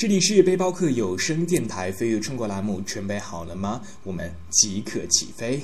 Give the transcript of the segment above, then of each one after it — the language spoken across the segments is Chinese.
这里是背包客有声电台飞跃中国栏目，准备好了吗？我们即刻起飞。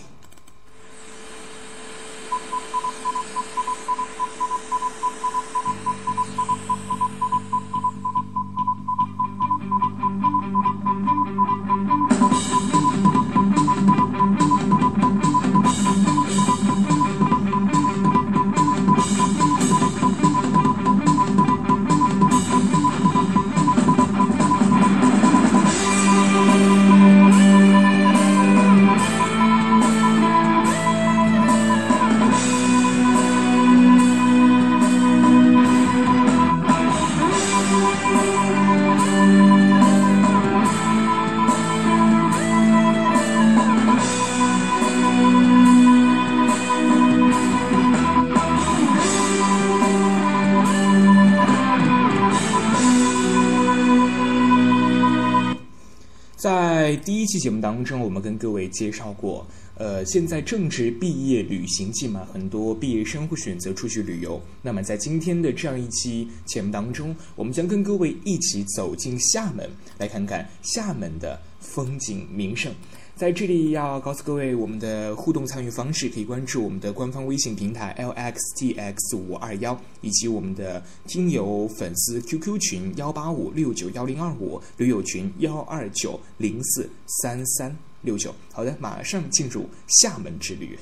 第一期节目当中，我们跟各位介绍过，呃，现在正值毕业旅行季嘛，很多毕业生会选择出去旅游。那么在今天的这样一期节目当中，我们将跟各位一起走进厦门，来看看厦门的风景名胜。在这里要告诉各位，我们的互动参与方式可以关注我们的官方微信平台 lxtx 五二幺，以及我们的听友粉丝 QQ 群幺八五六九幺零二五，驴友群幺二九零四三三六九。好的，马上进入厦门之旅。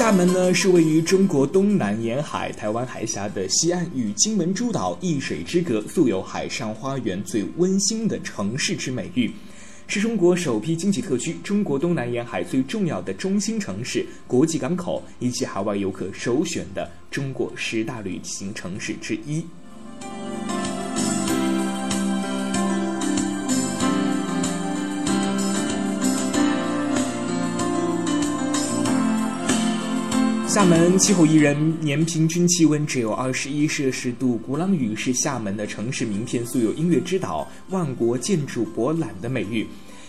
厦门呢是位于中国东南沿海台湾海峡的西岸，与金门诸岛一水之隔，素有“海上花园”最温馨的城市之美誉，是中国首批经济特区、中国东南沿海最重要的中心城市、国际港口以及海外游客首选的中国十大旅行城市之一。厦门气候宜人，年平均气温只有二十一摄氏度。鼓浪屿是厦门的城市名片，素有“音乐之岛”、“万国建筑博览”的美誉，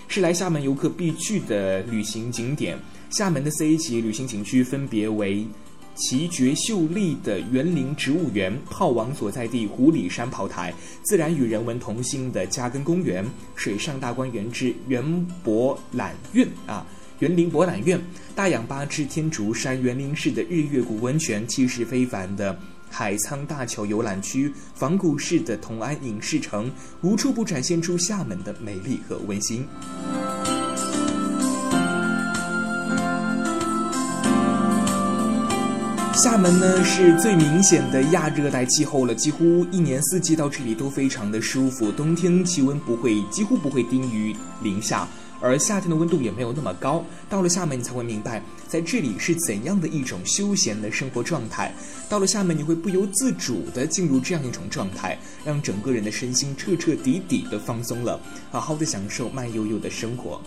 是来厦门游客必去的旅行景点。厦门的 C 级旅行景区分别为奇绝秀丽的园林植物园、炮王所在地湖里山炮台、自然与人文同心的嘉庚公园、水上大观园之园博览院啊。园林博览院、大氧吧之天竺山、园林市的日月谷温泉、气势非凡的海沧大桥游览区、仿古式的同安影视城，无处不展现出厦门的美丽和温馨。厦门呢是最明显的亚热带气候了，几乎一年四季到这里都非常的舒服，冬天气温不会几乎不会低于零下。而夏天的温度也没有那么高，到了厦门你才会明白，在这里是怎样的一种休闲的生活状态。到了厦门，你会不由自主地进入这样一种状态，让整个人的身心彻彻底底地放松了，好好的享受慢悠悠的生活。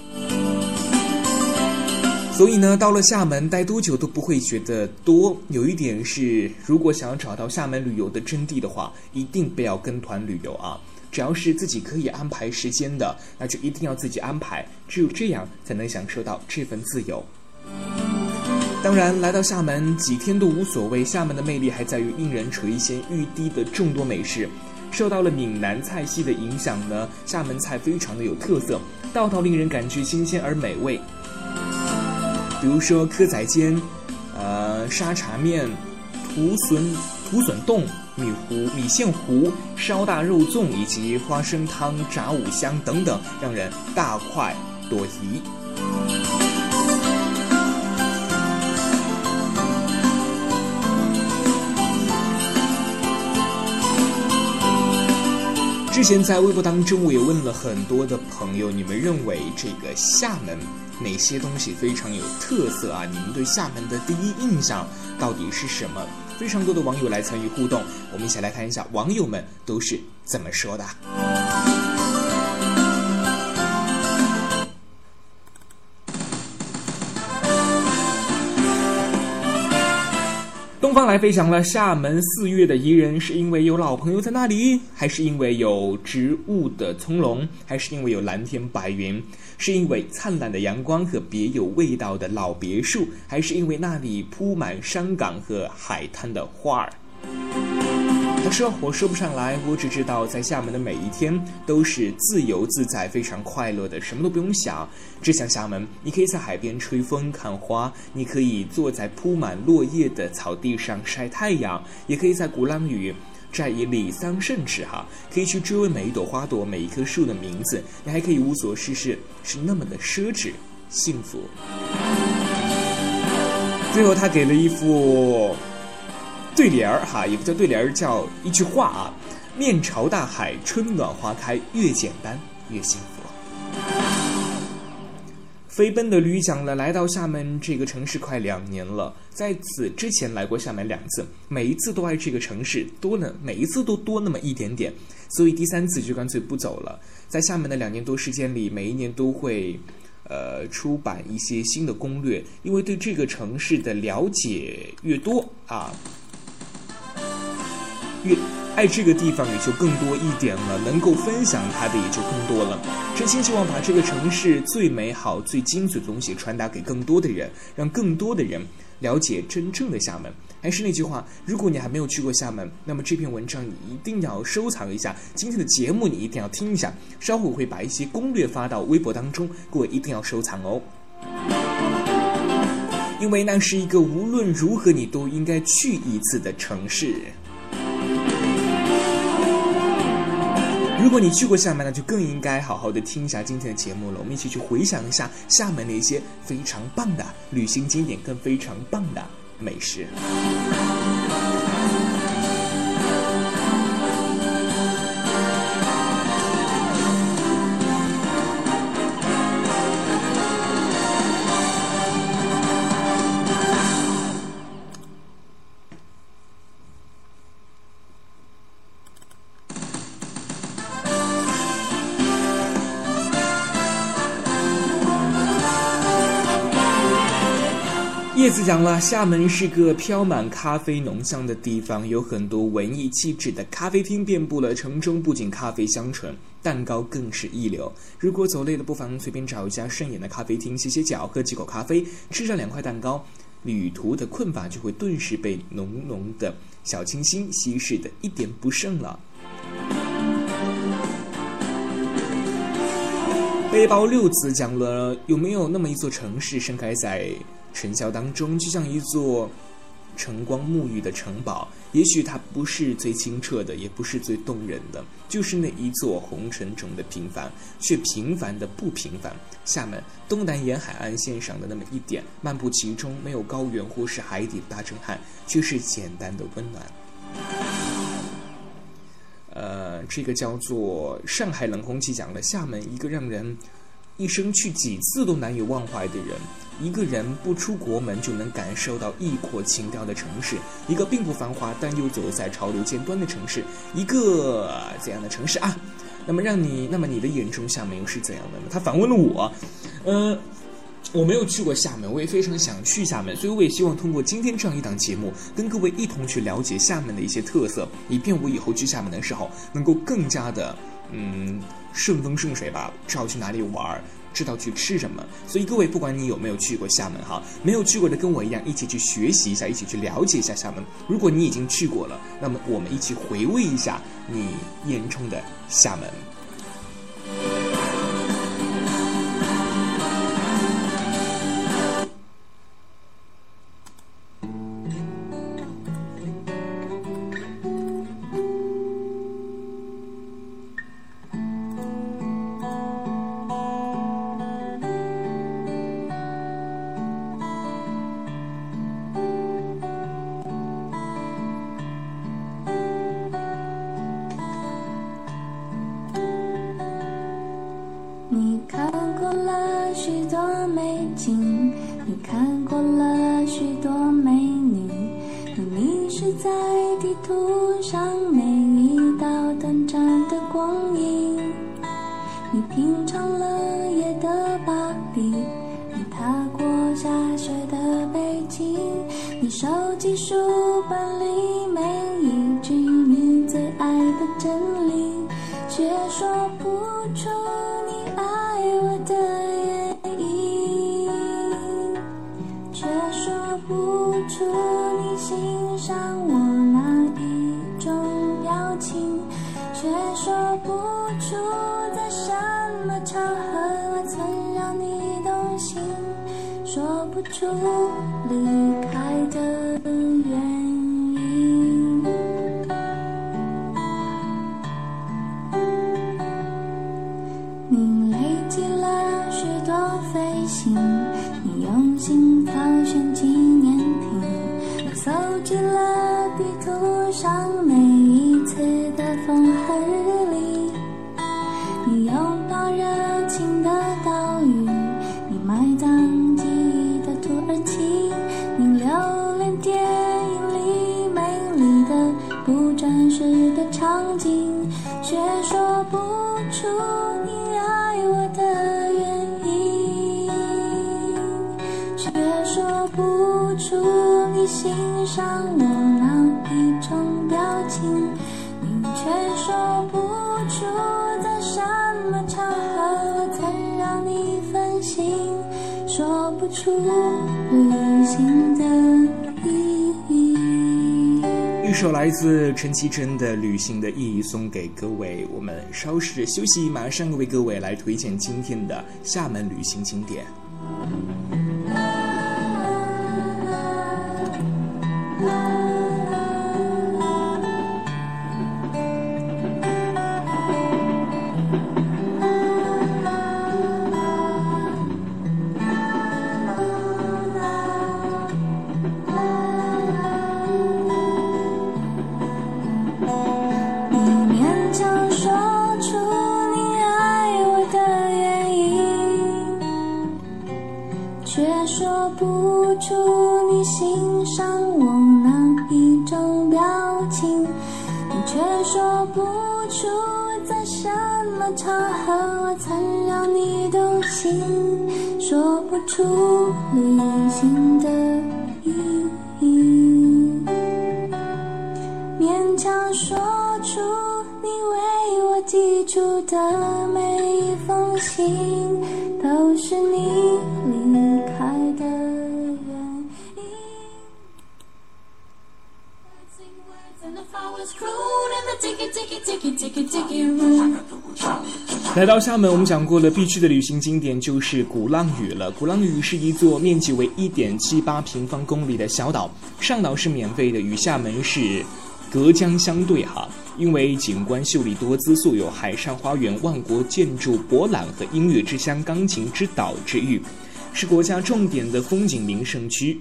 所以呢，到了厦门待多久都不会觉得多。有一点是，如果想要找到厦门旅游的真谛的话，一定不要跟团旅游啊。只要是自己可以安排时间的，那就一定要自己安排，只有这样才能享受到这份自由。当然，来到厦门几天都无所谓，厦门的魅力还在于令人垂涎欲滴的众多美食。受到了闽南菜系的影响呢，厦门菜非常的有特色，道道令人感觉新鲜而美味。比如说蚵仔煎、呃沙茶面、土笋土笋冻。米糊、米线糊、烧大肉粽以及花生汤、炸五香等等，让人大快朵颐。之前在微博当中，我也问了很多的朋友，你们认为这个厦门哪些东西非常有特色啊？你们对厦门的第一印象到底是什么？非常多的网友来参与互动，我们一起来看一下网友们都是怎么说的。方来飞翔了。厦门四月的宜人，是因为有老朋友在那里，还是因为有植物的葱茏，还是因为有蓝天白云？是因为灿烂的阳光和别有味道的老别墅，还是因为那里铺满山岗和海滩的花儿？他说：“我说不上来，我只知道在厦门的每一天都是自由自在、非常快乐的，什么都不用想，只想厦门。你可以在海边吹风看花，你可以坐在铺满落叶的草地上晒太阳，也可以在鼓浪屿摘一粒桑葚吃哈，可以去追问每一朵花朵、每一棵树的名字，你还可以无所事事，是那么的奢侈幸福。”最后，他给了一副。对联儿哈，也不叫对联儿，叫一句话啊：面朝大海，春暖花开，越简单越幸福。飞奔的驴讲了，来到厦门这个城市快两年了，在此之前来过厦门两次，每一次都爱这个城市多了，每一次都多那么一点点，所以第三次就干脆不走了。在厦门的两年多时间里，每一年都会，呃，出版一些新的攻略，因为对这个城市的了解越多啊。越爱这个地方也就更多一点了，能够分享它的也就更多了。真心希望把这个城市最美好、最精髓的东西传达给更多的人，让更多的人了解真正的厦门。还是那句话，如果你还没有去过厦门，那么这篇文章你一定要收藏一下。今天的节目你一定要听一下。稍后我会把一些攻略发到微博当中，各位一定要收藏哦，因为那是一个无论如何你都应该去一次的城市。如果你去过厦门，那就更应该好好的听一下今天的节目了。我们一起去回想一下厦门的一些非常棒的旅行景点跟非常棒的美食。讲了，厦门是个飘满咖啡浓香的地方，有很多文艺气质的咖啡厅遍布了城中。不仅咖啡香醇，蛋糕更是一流。如果走累了，不妨随便找一家顺眼的咖啡厅歇歇脚，喝几口咖啡，吃上两块蛋糕，旅途的困乏就会顿时被浓浓的小清新稀释的一点不剩了。背包六子讲了，有没有那么一座城市盛开在？尘嚣当中，就像一座晨光沐浴的城堡。也许它不是最清澈的，也不是最动人的，就是那一座红尘中的平凡，却平凡的不平凡。厦门东南沿海岸线上的那么一点，漫步其中，没有高原或是海底的大震撼，却是简单的温暖。呃，这个叫做上海冷空气讲了，厦门一个让人。一生去几次都难以忘怀的人，一个人不出国门就能感受到异国情调的城市，一个并不繁华但又走在潮流尖端的城市，一个怎样的城市啊？那么让你，那么你的眼中厦门又是怎样的呢？他反问了我，嗯，我没有去过厦门，我也非常想去厦门，所以我也希望通过今天这样一档节目，跟各位一同去了解厦门的一些特色，以便我以后去厦门的时候能够更加的。嗯，顺风顺水吧，知道去哪里玩，知道去吃什么。所以各位，不管你有没有去过厦门哈，没有去过的跟我一样，一起去学习一下，一起去了解一下厦门。如果你已经去过了，那么我们一起回味一下你眼中的厦门。说不出旅行的意义。一首来自陈绮贞的《旅行的意义》送给各位。我们稍事休息，马上为各位来推荐今天的厦门旅行景点。心，说不出旅行的意义。勉强说出你为我寄出的每一封信，都是你离开的原因。来到厦门，我们讲过了必去的旅行景点就是鼓浪屿了。鼓浪屿是一座面积为一点七八平方公里的小岛，上岛是免费的，与厦门是隔江相对哈。因为景观秀丽多姿，素有“海上花园、万国建筑博览”和“音乐之乡、钢琴之岛”之誉，是国家重点的风景名胜区。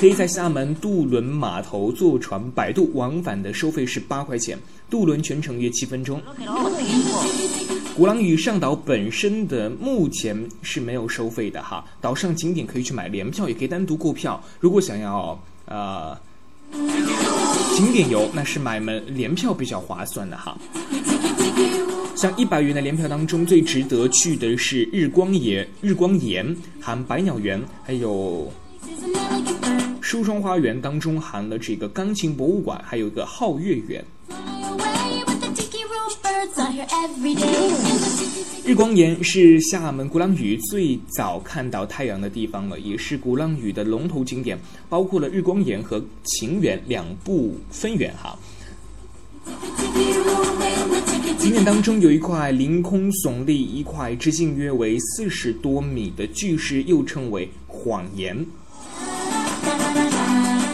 可以在厦门渡轮码头坐船摆渡，往返的收费是八块钱，渡轮全程约七分钟。鼓浪屿上岛本身的目前是没有收费的哈，岛上景点可以去买联票，也可以单独购票。如果想要呃景点游，那是买门联票比较划算的哈。像一百元的联票当中，最值得去的是日光岩、日光岩含百鸟园，还有梳妆花园当中含了这个钢琴博物馆，还有一个皓月园。日光岩是厦门鼓浪屿最早看到太阳的地方了，也是鼓浪屿的龙头景点，包括了日光岩和晴园两部分园哈。景点当中有一块凌空耸立、一块直径约为四十多米的巨石，又称为谎岩。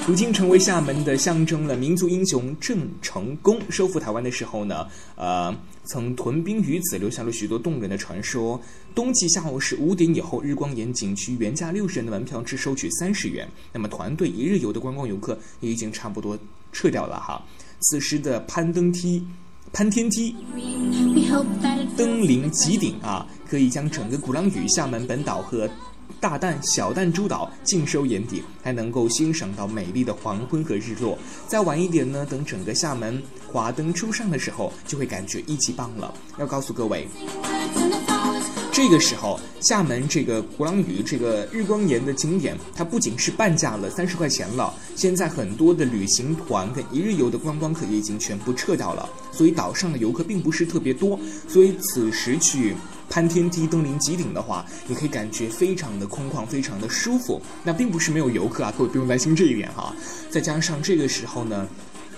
如今成为厦门的象征了。民族英雄郑成功收复台湾的时候呢，呃，曾屯兵于此，留下了许多动人的传说。冬季下午是五点以后，日光岩景区原价六十元的门票只收取三十元。那么团队一日游的观光游客也已经差不多撤掉了哈。此时的攀登梯、攀天梯、登临极顶啊，可以将整个鼓浪屿、厦门本岛和大弹、小弹诸岛尽收眼底，还能够欣赏到美丽的黄昏和日落。再晚一点呢，等整个厦门华灯初上的时候，就会感觉一级棒了。要告诉各位，这个时候，厦门这个鼓浪屿这个日光岩的景点，它不仅是半价了三十块钱了，现在很多的旅行团跟一日游的观光客也已经全部撤掉了，所以岛上的游客并不是特别多，所以此时去。攀天梯、登临极顶的话，你可以感觉非常的空旷，非常的舒服。那并不是没有游客啊，各位不用担心这一点哈。再加上这个时候呢，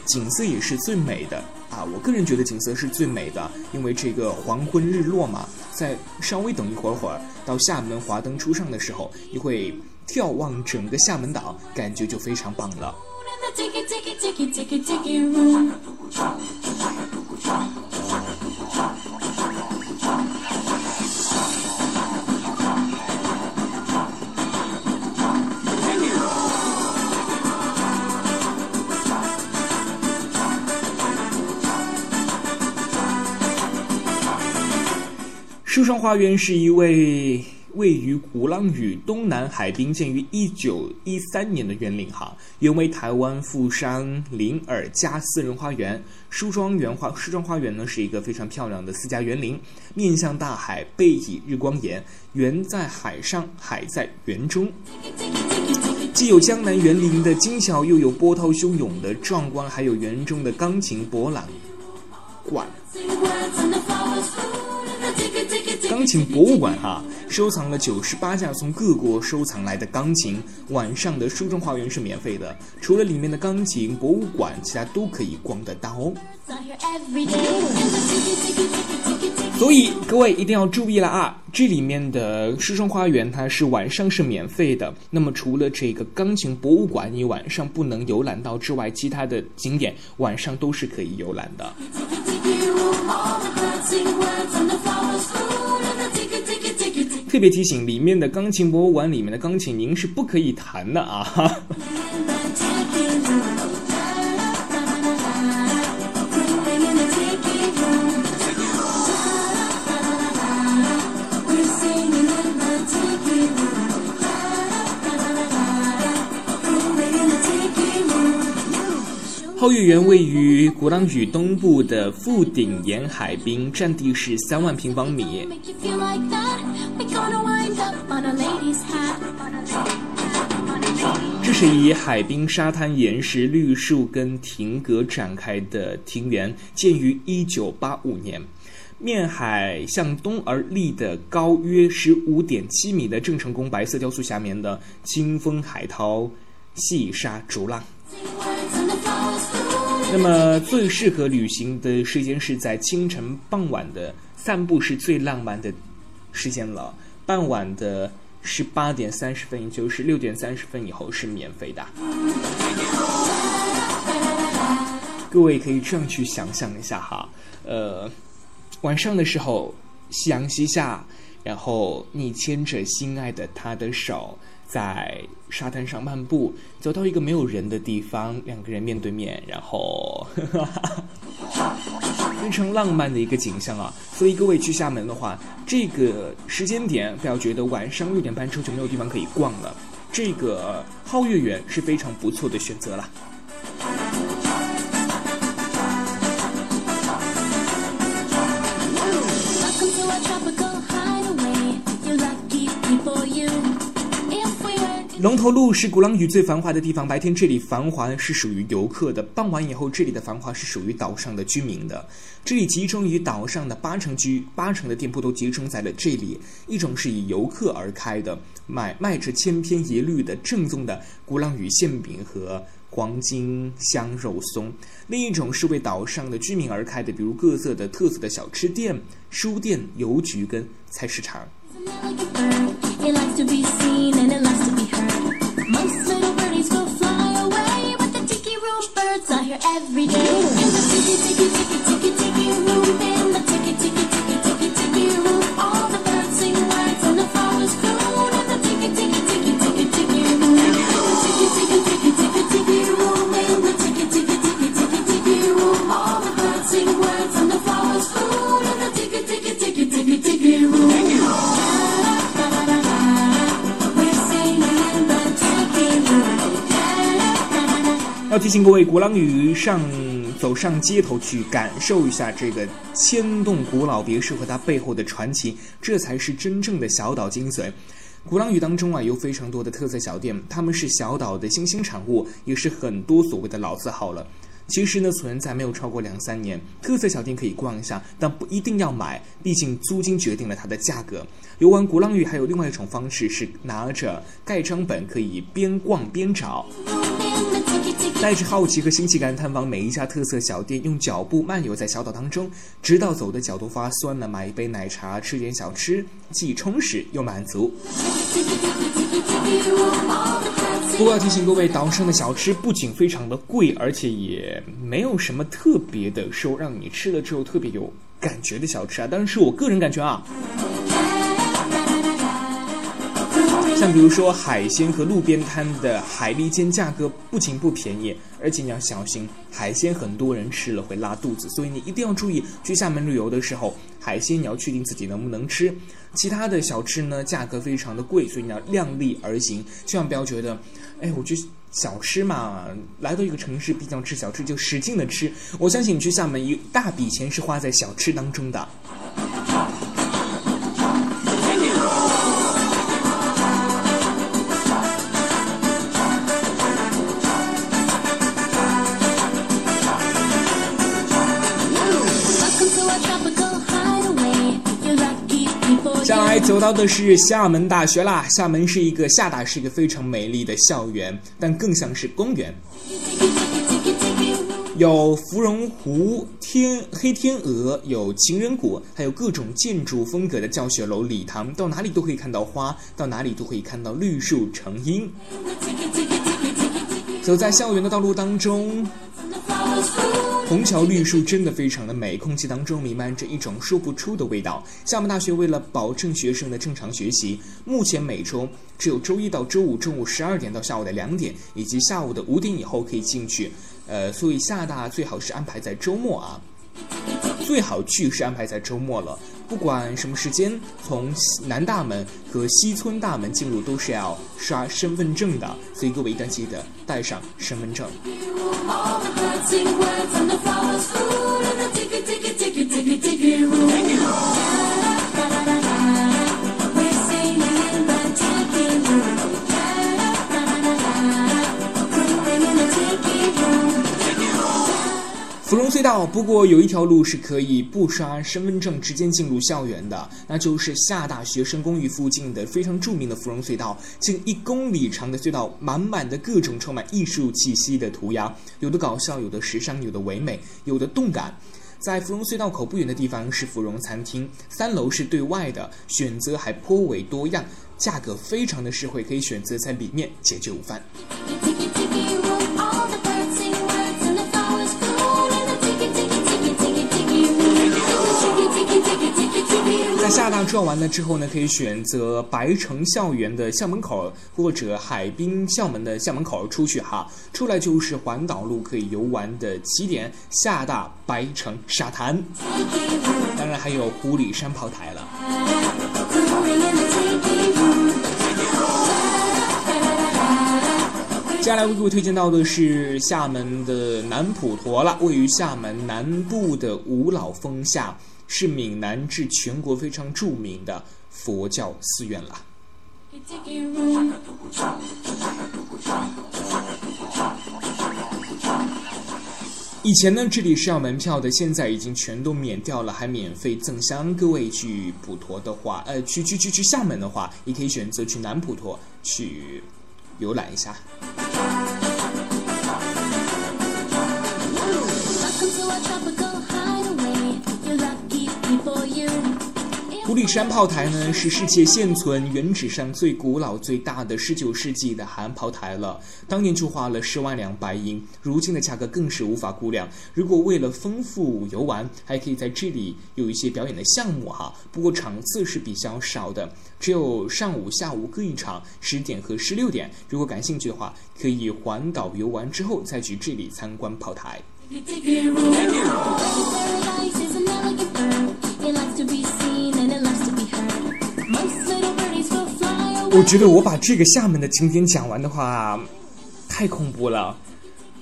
景色也是最美的啊。我个人觉得景色是最美的，因为这个黄昏日落嘛。再稍微等一会儿会儿，到厦门华灯初上的时候，你会眺望整个厦门岛，感觉就非常棒了。梳妆花园是一位位于鼓浪屿东南海滨、建于一九一三年的园林哈，原为台湾富商林尔家私人花园。梳妆园花梳妆花园呢是一个非常漂亮的私家园林，面向大海，背倚日光岩，园在海上，海在园中，既有江南园林的精巧，又有波涛汹涌的壮观，还有园中的钢琴博览馆。钢琴博物馆哈，收藏了九十八架从各国收藏来的钢琴。晚上的书中花园是免费的，除了里面的钢琴博物馆，其他都可以逛得到哦。所以各位一定要注意了啊！这里面的书中花园它是晚上是免费的。那么除了这个钢琴博物馆你晚上不能游览到之外，其他的景点晚上都是可以游览的。特别提醒，里面的钢琴博物馆里面的钢琴您是不可以弹的啊！皓月园位于鼓浪屿东部的富鼎沿海滨，占地是三万平方米。这是以海滨沙滩、岩石、绿树跟亭阁展开的庭园，建于一九八五年。面海向东而立的高约十五点七米的郑成功白色雕塑下面的清风海涛、细沙逐浪。那么最适合旅行的时间是在清晨、傍晚的散步是最浪漫的时间了。傍晚的十八点三十分，也就是六点三十分以后是免费的。各位可以这样去想象一下哈，呃，晚上的时候夕阳西下，然后你牵着心爱的他的手。在沙滩上漫步，走到一个没有人的地方，两个人面对面，然后 非常浪漫的一个景象啊！所以各位去厦门的话，这个时间点不要觉得晚上六点半之后就没有地方可以逛了，这个皓月园是非常不错的选择了。龙头路是鼓浪屿最繁华的地方，白天这里繁华是属于游客的，傍晚以后这里的繁华是属于岛上的居民的。这里集中于岛上的八成居，八成的店铺都集中在了这里。一种是以游客而开的，卖卖着千篇一律的正宗的鼓浪屿馅饼和黄金香肉松；另一种是为岛上的居民而开的，比如各色的特色的小吃店、书店、邮局跟菜市场。要提醒各位，鼓浪屿上走上街头去感受一下这个千栋古老别墅和它背后的传奇，这才是真正的小岛精髓。鼓浪屿当中啊，有非常多的特色小店，他们是小岛的新兴产物，也是很多所谓的老字号了。其实呢，存在没有超过两三年，特色小店可以逛一下，但不一定要买，毕竟租金决定了它的价格。游玩鼓浪屿还有另外一种方式是拿着盖章本，可以边逛边找。带着好奇和新奇感探访每一家特色小店，用脚步漫游在小岛当中，直到走的脚都发酸了，买一杯奶茶，吃点小吃，既充实又满足。不过要提醒各位，岛上的小吃不仅非常的贵，而且也没有什么特别的说让你吃了之后特别有感觉的小吃啊。当然是我个人感觉啊。像比如说海鲜和路边摊的海蛎煎，价格不仅不便宜，而且你要小心，海鲜很多人吃了会拉肚子，所以你一定要注意去厦门旅游的时候，海鲜你要确定自己能不能吃。其他的小吃呢，价格非常的贵，所以你要量力而行，千万不要觉得，哎，我去小吃嘛，来到一个城市，必将吃小吃就使劲的吃。我相信你去厦门，一大笔钱是花在小吃当中的。走到的是厦门大学啦。厦门是一个厦大，是一个非常美丽的校园，但更像是公园。有芙蓉湖、天黑天鹅，有情人谷，还有各种建筑风格的教学楼、礼堂，到哪里都可以看到花，到哪里都可以看到绿树成荫。走在校园的道路当中。虹桥绿树真的非常的美，空气当中弥漫着一种说不出的味道。厦门大学为了保证学生的正常学习，目前每周只有周一到周五中午十二点到下午的两点，以及下午的五点以后可以进去。呃，所以厦大最好是安排在周末啊，最好去是安排在周末了。不管什么时间，从南大门和西村大门进入都是要刷身份证的，所以各位一定要记得带上身份证。芙蓉隧道，不过有一条路是可以不刷身份证直接进入校园的，那就是厦大学生公寓附近的非常著名的芙蓉隧道。近一公里长的隧道，满满的各种充满艺术气息的涂鸦，有的搞笑，有的时尚，有的唯美，有的动感。在芙蓉隧道口不远的地方是芙蓉餐厅，三楼是对外的，选择还颇为多样，价格非常的实惠，可以选择在里面解决午饭。在厦大转完了之后呢，可以选择白城校园的校门口，或者海滨校门的校门口出去哈。出来就是环岛路可以游玩的起点——厦大白城沙滩，当然还有湖里山炮台了。接下来为各位推荐到的是厦门的南普陀了，位于厦门南部的五老峰下。是闽南至全国非常著名的佛教寺院了。以前呢，这里是要门票的，现在已经全都免掉了，还免费赠香。各位去普陀的话，呃，去去去去厦门的话，也可以选择去南普陀去游览一下。里山炮台呢，是世界现存原址上最古老、最大的十九世纪的韩炮台了。当年就花了十万两白银，如今的价格更是无法估量。如果为了丰富游玩，还可以在这里有一些表演的项目哈。不过场次是比较少的，只有上午、下午各一场，十点和十六点。如果感兴趣的话，可以环岛游玩之后再去这里参观炮台。我觉得我把这个厦门的景点讲完的话，太恐怖了。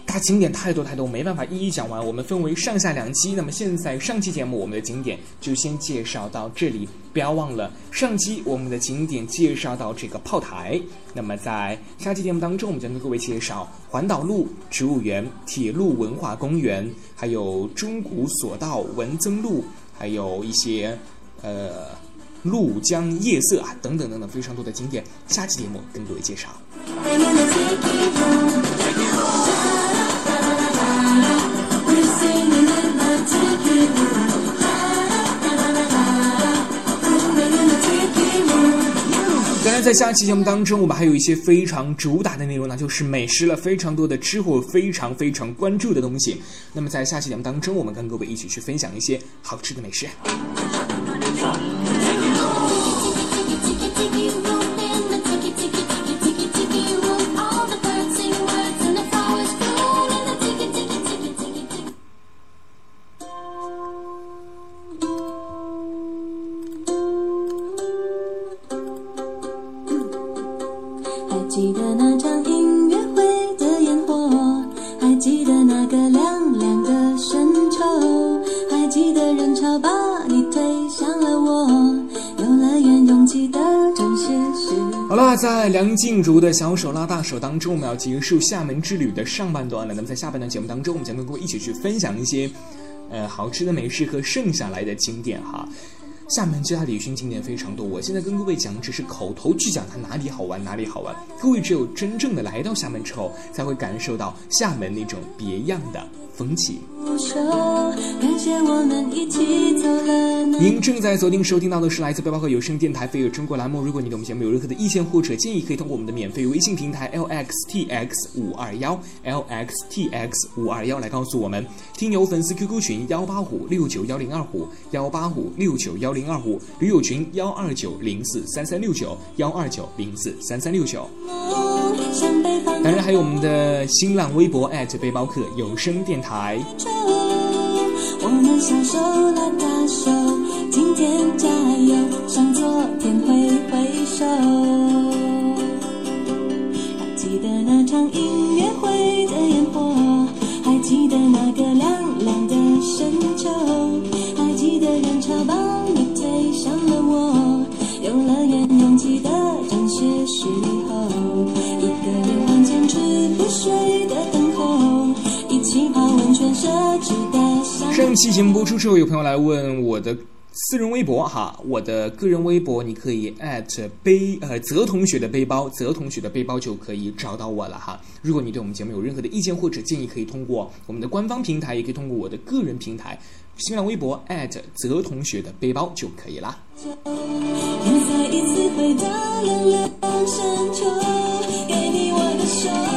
它景点太多太多，没办法一一讲完。我们分为上下两期。那么现在上期节目我们的景点就先介绍到这里，不要忘了上期我们的景点介绍到这个炮台。那么在下期节目当中，我们将跟各位介绍环岛路、植物园、铁路文化公园，还有中古索道、文增路，还有一些呃鹭江夜色啊等等等等非常多的景点。下期节目跟各位介绍。当然，在下期节目当中，我们还有一些非常主打的内容，那就是美食了，非常多的吃货非常非常关注的东西。那么，在下期节目当中，我们跟各位一起去分享一些好吃的美食。静茹的小手拉大手当中，我们要结束厦门之旅的上半段了。那么在下半段节目当中，我们将跟各位一起去分享一些，呃，好吃的美食和剩下来的景点哈。厦门其他旅行景点非常多，我现在跟各位讲只是口头去讲它哪里好玩哪里好玩，各位只有真正的来到厦门之后，才会感受到厦门那种别样的风情。您正在锁定收听到的是来自背包客有声电台飞跃中国栏目。如果你对我们节目有任何的意见或者建议，可以通过我们的免费微信平台 l x t x 五二幺 l x t x 五二幺来告诉我们。听友粉丝 QQ 群幺八五六九幺零二五幺八五六九幺零二五，驴友群幺二九零四三三六九幺二九零四三三六九。当然还有我们的新浪微博背包客有声电台。我们小手拉大手，今天加油，向昨天挥挥手。还记得那场音乐会的烟火，还记得那个亮亮的深秋，还记得人潮把你推向了我，游乐园拥挤的正是时候，一个人望见池湖水的等候，一起泡温泉奢侈的。上期节目播出之后，有朋友来问我的私人微博哈，我的个人微博你可以背呃泽同学的背包，泽同学的背包就可以找到我了哈。如果你对我们节目有任何的意见或者建议，可以通过我们的官方平台，也可以通过我的个人平台新浪微博泽同学的背包就可以啦。又再一次回到了给你我的手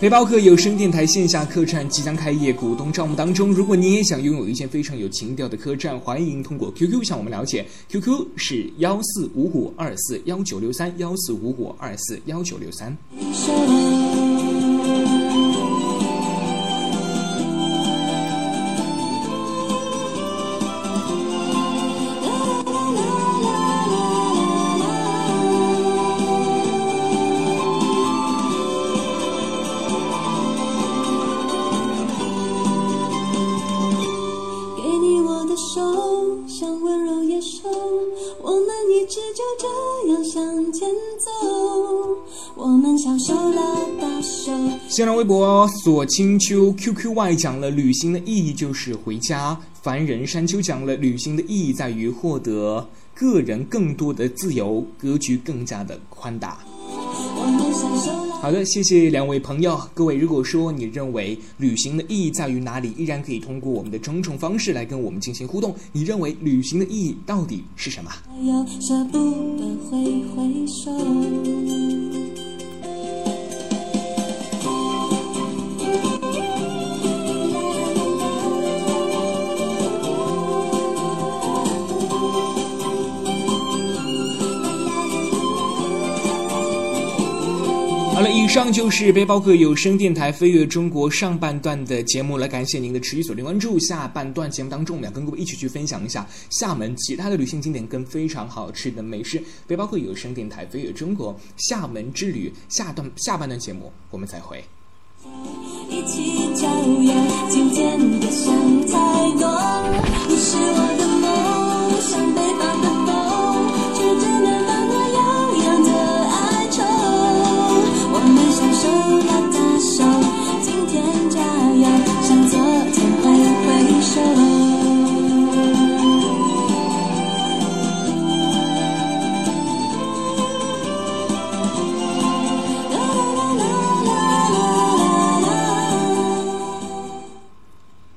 背包客有声电台线下客栈即将开业，股东账目当中。如果你也想拥有一间非常有情调的客栈，欢迎通过 QQ 向我们了解，QQ 是幺四五五二四幺九六三幺四五五二四幺九六三。新浪微博锁清秋 QQY 讲了旅行的意义就是回家，凡人山丘讲了旅行的意义在于获得个人更多的自由，格局更加的宽大。好的，谢谢两位朋友。各位，如果说你认为旅行的意义在于哪里，依然可以通过我们的种种方式来跟我们进行互动。你认为旅行的意义到底是什么？上就是背包客有声电台飞跃中国上半段的节目了，感谢您的持续锁定关注。下半段节目当中，我们要跟各位一起去分享一下厦门其他的旅行景点跟非常好吃的美食。背包客有声电台飞跃中国厦门之旅下段下半段节目，我们再会。一起